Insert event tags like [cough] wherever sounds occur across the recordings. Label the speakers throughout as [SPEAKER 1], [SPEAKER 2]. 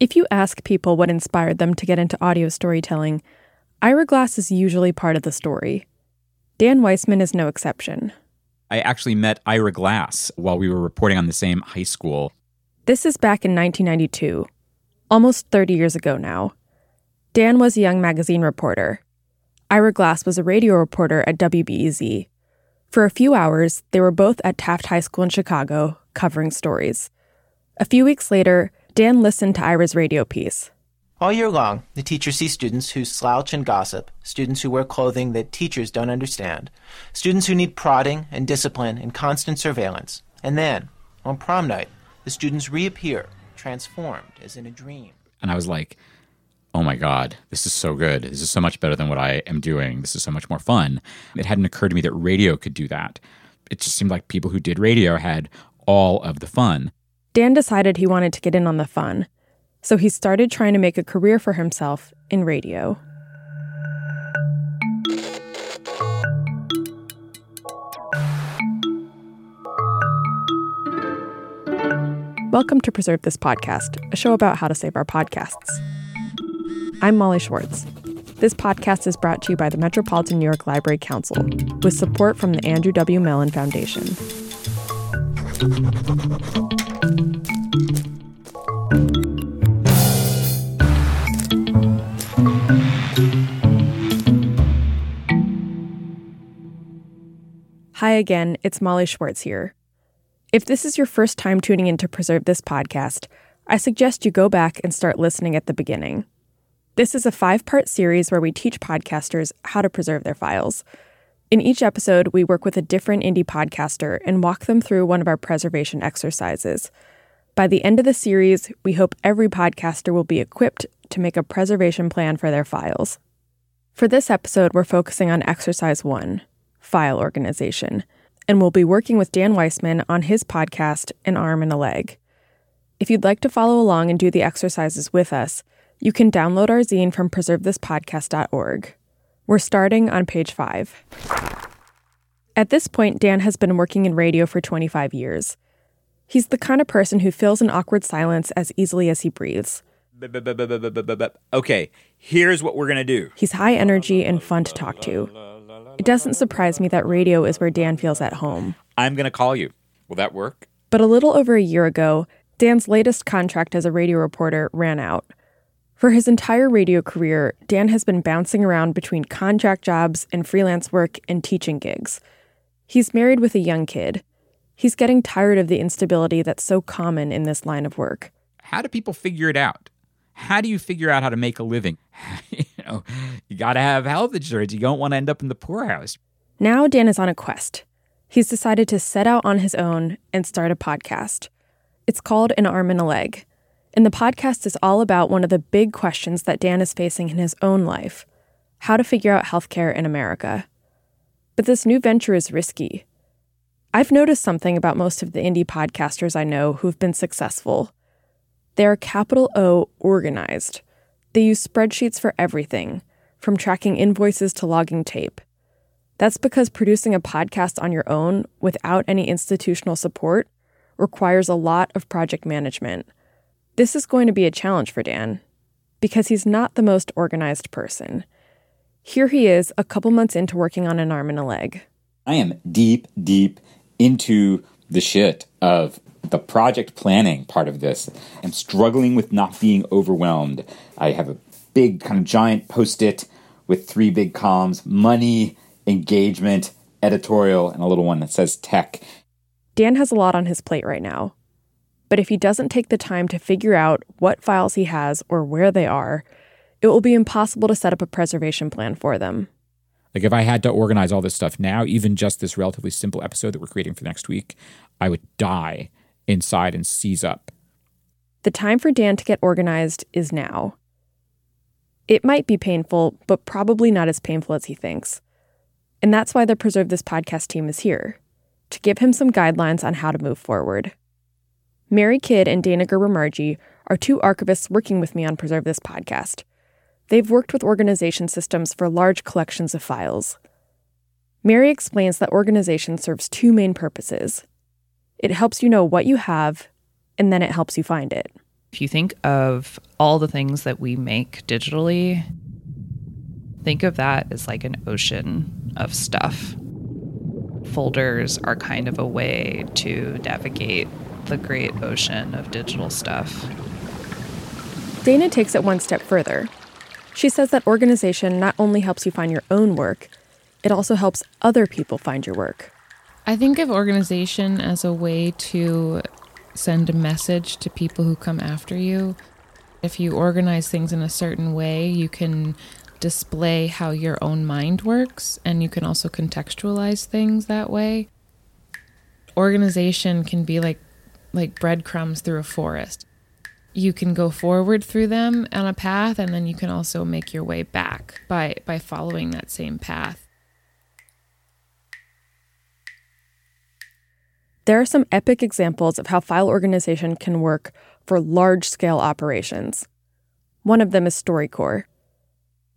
[SPEAKER 1] If you ask people what inspired them to get into audio storytelling, Ira Glass is usually part of the story. Dan Weissmann is no exception.
[SPEAKER 2] I actually met Ira Glass while we were reporting on the same high school.
[SPEAKER 1] This is back in 1992, almost 30 years ago now. Dan was a young magazine reporter. Ira Glass was a radio reporter at WBEZ. For a few hours, they were both at Taft High School in Chicago, covering stories. A few weeks later, Dan listened to Ira's radio piece.
[SPEAKER 3] All year long, the teachers see students who slouch and gossip, students who wear clothing that teachers don't understand, students who need prodding and discipline and constant surveillance. And then, on prom night, the students reappear, transformed as in a dream.
[SPEAKER 2] And I was like, oh my God, this is so good. This is so much better than what I am doing. This is so much more fun. It hadn't occurred to me that radio could do that. It just seemed like people who did radio had all of the fun.
[SPEAKER 1] Dan decided he wanted to get in on the fun, so he started trying to make a career for himself in radio. Welcome to Preserve This Podcast, a show about how to save our podcasts. I'm Molly Schwartz. This podcast is brought to you by the Metropolitan New York Library Council with support from the Andrew W. Mellon Foundation. Hi again, it's Molly Schwartz here. If this is your first time tuning in to Preserve This Podcast, I suggest you go back and start listening at the beginning. This is a five part series where we teach podcasters how to preserve their files. In each episode, we work with a different indie podcaster and walk them through one of our preservation exercises. By the end of the series, we hope every podcaster will be equipped to make a preservation plan for their files. For this episode, we're focusing on exercise one file organization, and we'll be working with Dan Weissmann on his podcast, An Arm and a Leg. If you'd like to follow along and do the exercises with us, you can download our zine from preservethispodcast.org. We're starting on page five. At this point, Dan has been working in radio for 25 years. He's the kind of person who fills an awkward silence as easily as he breathes.
[SPEAKER 2] Okay, here's what we're going to do.
[SPEAKER 1] He's high energy and fun to talk to. It doesn't surprise me that radio is where Dan feels at home.
[SPEAKER 2] I'm going to call you. Will that work?
[SPEAKER 1] But a little over a year ago, Dan's latest contract as a radio reporter ran out. For his entire radio career, Dan has been bouncing around between contract jobs and freelance work and teaching gigs. He's married with a young kid. He's getting tired of the instability that's so common in this line of work.
[SPEAKER 2] How do people figure it out? How do you figure out how to make a living? [laughs] [laughs] you know, you got to have health insurance. You don't want to end up in the poorhouse.
[SPEAKER 1] Now Dan is on a quest. He's decided to set out on his own and start a podcast. It's called An Arm and a Leg. And the podcast is all about one of the big questions that Dan is facing in his own life how to figure out healthcare in America. But this new venture is risky. I've noticed something about most of the indie podcasters I know who've been successful. They are capital O organized. They use spreadsheets for everything, from tracking invoices to logging tape. That's because producing a podcast on your own without any institutional support requires a lot of project management. This is going to be a challenge for Dan because he's not the most organized person. Here he is, a couple months into working on an arm and a leg.
[SPEAKER 4] I am deep, deep into the shit of the project planning part of this. I'm struggling with not being overwhelmed. I have a big, kind of giant post it with three big columns money, engagement, editorial, and a little one that says tech.
[SPEAKER 1] Dan has a lot on his plate right now. But if he doesn't take the time to figure out what files he has or where they are, it will be impossible to set up a preservation plan for them.
[SPEAKER 2] Like if I had to organize all this stuff now, even just this relatively simple episode that we're creating for next week, I would die inside and seize up.
[SPEAKER 1] The time for Dan to get organized is now. It might be painful, but probably not as painful as he thinks. And that's why the Preserve This podcast team is here to give him some guidelines on how to move forward. Mary Kidd and Dana Gerber are two archivists working with me on Preserve This podcast. They've worked with organization systems for large collections of files. Mary explains that organization serves two main purposes it helps you know what you have, and then it helps you find it.
[SPEAKER 5] If you think of all the things that we make digitally, think of that as like an ocean of stuff. Folders are kind of a way to navigate the great ocean of digital stuff.
[SPEAKER 1] Dana takes it one step further. She says that organization not only helps you find your own work, it also helps other people find your work.
[SPEAKER 6] I think of organization as a way to send a message to people who come after you. If you organize things in a certain way, you can display how your own mind works and you can also contextualize things that way. Organization can be like like breadcrumbs through a forest. You can go forward through them on a path and then you can also make your way back by by following that same path.
[SPEAKER 1] There are some epic examples of how file organization can work for large scale operations. One of them is StoryCorps.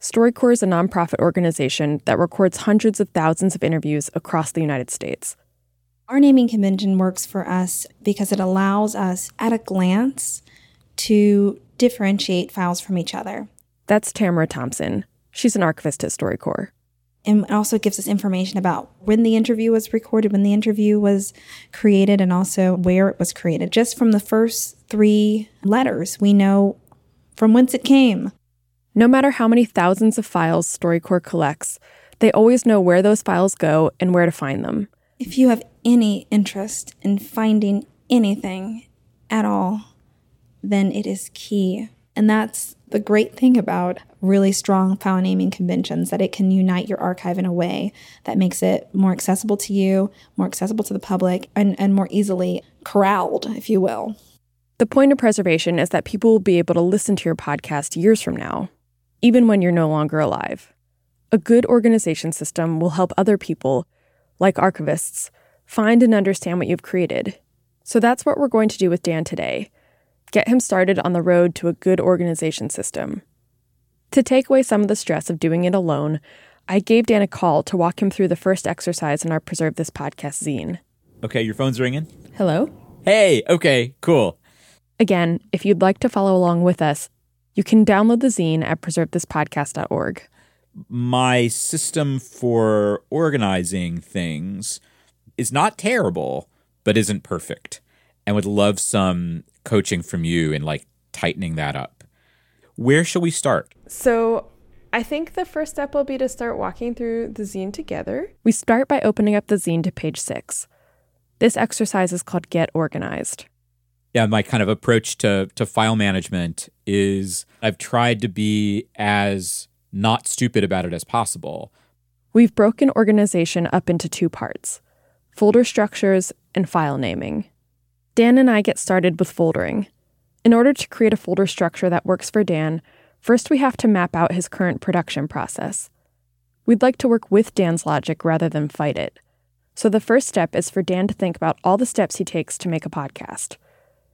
[SPEAKER 1] StoryCorps is a nonprofit organization that records hundreds of thousands of interviews across the United States.
[SPEAKER 7] Our naming convention works for us because it allows us at a glance to differentiate files from each other.
[SPEAKER 1] That's Tamara Thompson. She's an archivist at StoryCorps.
[SPEAKER 7] And it also gives us information about when the interview was recorded, when the interview was created, and also where it was created. Just from the first three letters, we know from whence it came.
[SPEAKER 1] No matter how many thousands of files StoryCorps collects, they always know where those files go and where to find them.
[SPEAKER 7] If you have any interest in finding anything at all, then it is key. And that's the great thing about really strong file naming conventions that it can unite your archive in a way that makes it more accessible to you, more accessible to the public, and, and more easily corralled, if you will.
[SPEAKER 1] The point of preservation is that people will be able to listen to your podcast years from now, even when you're no longer alive. A good organization system will help other people, like archivists, find and understand what you've created. So that's what we're going to do with Dan today get him started on the road to a good organization system. To take away some of the stress of doing it alone, I gave Dan a call to walk him through the first exercise in our Preserve This podcast zine.
[SPEAKER 8] Okay, your phone's ringing.
[SPEAKER 1] Hello?
[SPEAKER 8] Hey, okay, cool.
[SPEAKER 1] Again, if you'd like to follow along with us, you can download the zine at preservethispodcast.org.
[SPEAKER 8] My system for organizing things is not terrible, but isn't perfect. And would love some coaching from you and like tightening that up. Where shall we start?
[SPEAKER 9] So, I think the first step will be to start walking through the zine together.
[SPEAKER 1] We start by opening up the zine to page six. This exercise is called Get Organized.
[SPEAKER 8] Yeah, my kind of approach to, to file management is I've tried to be as not stupid about it as possible.
[SPEAKER 1] We've broken organization up into two parts folder structures and file naming. Dan and I get started with foldering. In order to create a folder structure that works for Dan, first we have to map out his current production process. We'd like to work with Dan's logic rather than fight it. So the first step is for Dan to think about all the steps he takes to make a podcast,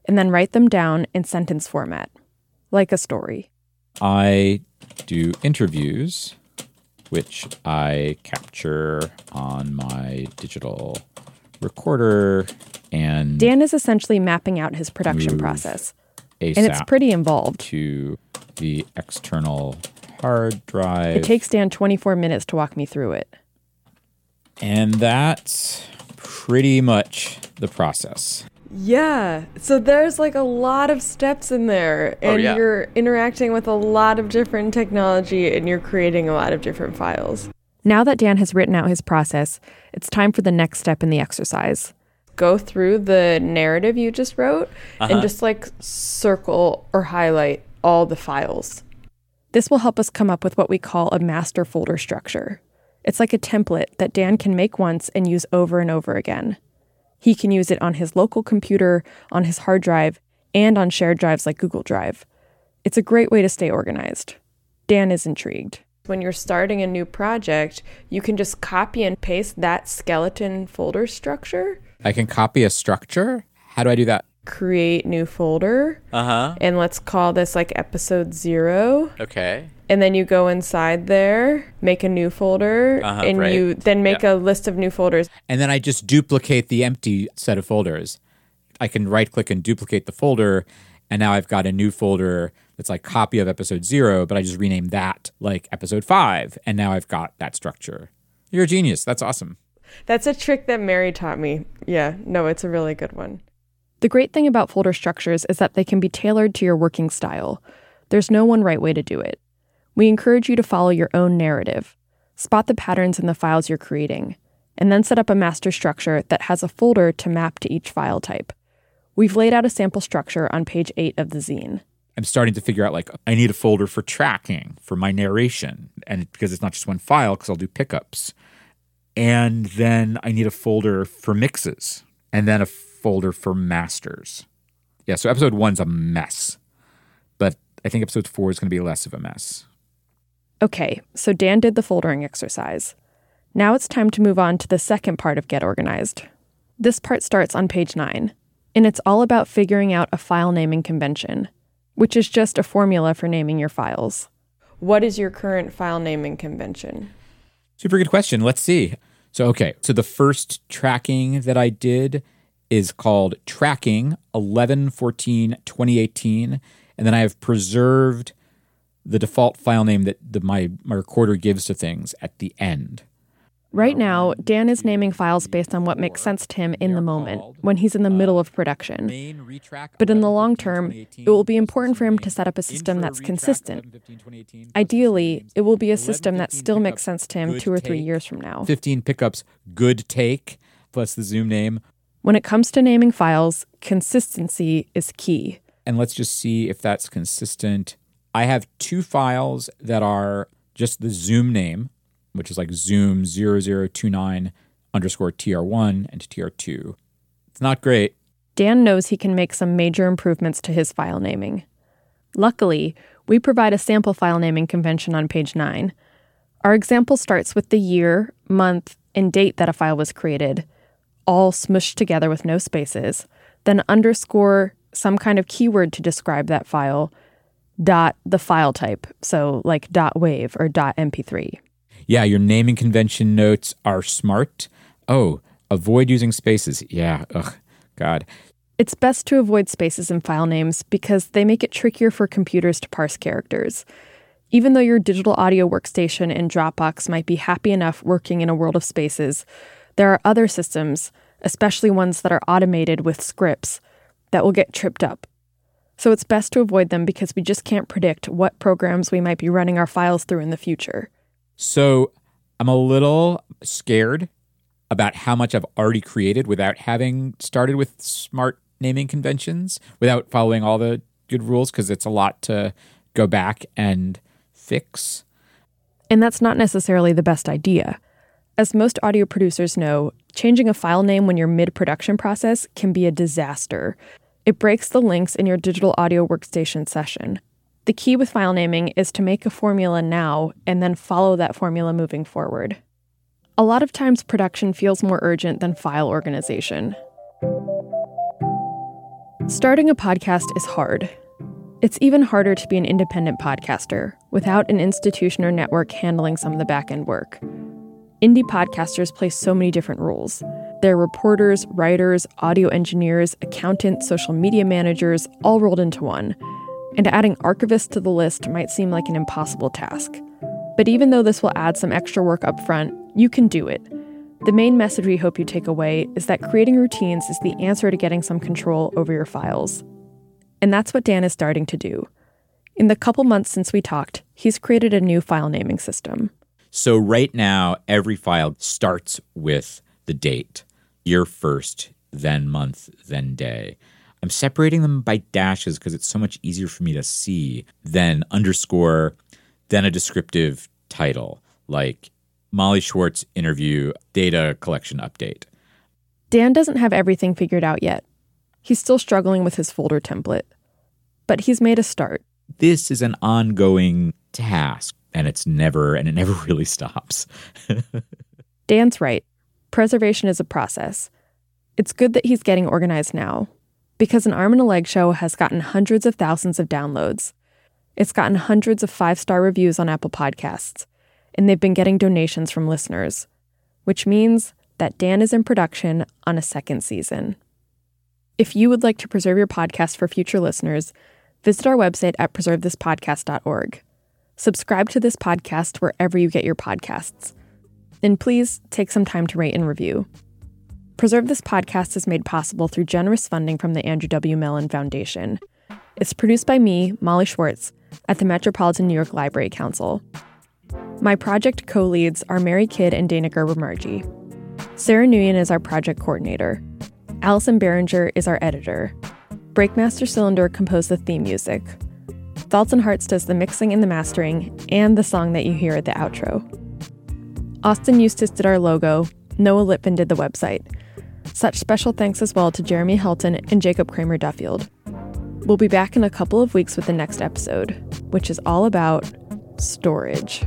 [SPEAKER 1] and then write them down in sentence format, like a story.
[SPEAKER 8] I do interviews, which I capture on my digital recorder and
[SPEAKER 1] Dan is essentially mapping out his production process,
[SPEAKER 8] ASAP
[SPEAKER 1] and it's pretty involved.
[SPEAKER 8] to the external hard drive.
[SPEAKER 1] It takes Dan 24 minutes to walk me through it.
[SPEAKER 8] and that's pretty much the process.
[SPEAKER 9] Yeah. So there's like a lot of steps in there oh, and
[SPEAKER 3] yeah.
[SPEAKER 9] you're interacting with a lot of different technology and you're creating a lot of different files.
[SPEAKER 1] Now that Dan has written out his process, it's time for the next step in the exercise.
[SPEAKER 9] Go through the narrative you just wrote and uh-huh. just like circle or highlight all the files.
[SPEAKER 1] This will help us come up with what we call a master folder structure. It's like a template that Dan can make once and use over and over again. He can use it on his local computer, on his hard drive, and on shared drives like Google Drive. It's a great way to stay organized. Dan is intrigued.
[SPEAKER 9] When you're starting a new project, you can just copy and paste that skeleton folder structure,
[SPEAKER 8] I can copy a structure. How do I do that?
[SPEAKER 9] create new folder,
[SPEAKER 3] Uh huh.
[SPEAKER 9] and let's call this like episode 0.
[SPEAKER 3] Okay.
[SPEAKER 9] and then you go inside there, make a new folder,
[SPEAKER 3] Uh-huh,
[SPEAKER 9] and
[SPEAKER 3] right.
[SPEAKER 9] you then make a list of new folders.
[SPEAKER 8] And then I just duplicate the empty set of folders. I can right click and duplicate the folder And now I've got a new folder that's like copy of episode zero, but I just renamed that like episode five. And now I've got that structure. You're a genius. That's awesome.
[SPEAKER 9] That's a trick that Mary taught me. Yeah, no, it's a really good one.
[SPEAKER 1] The great thing about folder structures is that they can be tailored to your working style. There's no one right way to do it. We encourage you to follow your own narrative, spot the patterns in the files you're creating, and then set up a master structure that has a folder to map to each file type. We've laid out a sample structure on page 8 of the zine.
[SPEAKER 8] I'm starting to figure out like I need a folder for tracking for my narration, and because it's not just one file, because I'll do pickups, and then I need a folder for mixes, and then a folder for masters. Yeah, so episode one's a mess, but I think episode four is going to be less of a mess.
[SPEAKER 1] Okay, so Dan did the foldering exercise. Now it's time to move on to the second part of Get Organized. This part starts on page 9, and it's all about figuring out a file naming convention, which is just a formula for naming your files.
[SPEAKER 9] What is your current file naming convention?
[SPEAKER 8] Super good question. Let's see. So, okay, so the first tracking that I did is called Tracking 11 14 2018. And then I have preserved the default file name that the, my, my recorder gives to things at the end.
[SPEAKER 1] Right now, Dan is naming files based on what makes sense to him in the moment, when he's in the middle of production. But in the long term, it will be important for him to set up a system that's consistent. Ideally, it will be a system that still makes sense to him two or three years from now.
[SPEAKER 8] 15 pickups, good take, plus the Zoom name.
[SPEAKER 1] When it comes to naming files, consistency is key.
[SPEAKER 8] And let's just see if that's consistent. I have two files that are just the Zoom name, which is like Zoom 0029 underscore TR1 and TR2. It's not great.
[SPEAKER 1] Dan knows he can make some major improvements to his file naming. Luckily, we provide a sample file naming convention on page 9. Our example starts with the year, month, and date that a file was created, all smushed together with no spaces, then underscore some kind of keyword to describe that file, dot the file type, so like dot wave or dot mp3.
[SPEAKER 8] Yeah, your naming convention notes are smart. Oh, avoid using spaces. Yeah, ugh, God.
[SPEAKER 1] It's best to avoid spaces in file names because they make it trickier for computers to parse characters. Even though your digital audio workstation in Dropbox might be happy enough working in a world of spaces, there are other systems, especially ones that are automated with scripts, that will get tripped up. So it's best to avoid them because we just can't predict what programs we might be running our files through in the future.
[SPEAKER 8] So I'm a little scared about how much I've already created without having started with smart naming conventions, without following all the good rules, because it's a lot to go back and fix.
[SPEAKER 1] And that's not necessarily the best idea. As most audio producers know, changing a file name when you're mid production process can be a disaster. It breaks the links in your digital audio workstation session. The key with file naming is to make a formula now and then follow that formula moving forward. A lot of times, production feels more urgent than file organization. Starting a podcast is hard. It's even harder to be an independent podcaster without an institution or network handling some of the back end work. Indie podcasters play so many different roles. They're reporters, writers, audio engineers, accountants, social media managers, all rolled into one. And adding archivists to the list might seem like an impossible task. But even though this will add some extra work up front, you can do it. The main message we hope you take away is that creating routines is the answer to getting some control over your files. And that's what Dan is starting to do. In the couple months since we talked, he's created a new file naming system.
[SPEAKER 8] So, right now, every file starts with the date year first, then month, then day. I'm separating them by dashes because it's so much easier for me to see than underscore, then a descriptive title like Molly Schwartz interview data collection update.
[SPEAKER 1] Dan doesn't have everything figured out yet. He's still struggling with his folder template, but he's made a start.
[SPEAKER 8] This is an ongoing task and it's never, and it never [laughs] really stops.
[SPEAKER 1] Dan's right. Preservation is a process. It's good that he's getting organized now because an arm and a leg show has gotten hundreds of thousands of downloads. It's gotten hundreds of five star reviews on Apple Podcasts, and they've been getting donations from listeners, which means that Dan is in production on a second season. If you would like to preserve your podcast for future listeners, visit our website at preservethispodcast.org. Subscribe to this podcast wherever you get your podcasts. And please take some time to rate and review. Preserve This Podcast is made possible through generous funding from the Andrew W. Mellon Foundation. It's produced by me, Molly Schwartz, at the Metropolitan New York Library Council. My project co leads are Mary Kidd and Dana Gerber. Sarah Nguyen is our project coordinator. Allison Behringer is our editor. Breakmaster Cylinder composed the theme music. Thoughts and Hearts does the mixing and the mastering, and the song that you hear at the outro. Austin Eustace did our logo, Noah Litvin did the website. Such special thanks as well to Jeremy Helton and Jacob Kramer Duffield. We'll be back in a couple of weeks with the next episode, which is all about storage.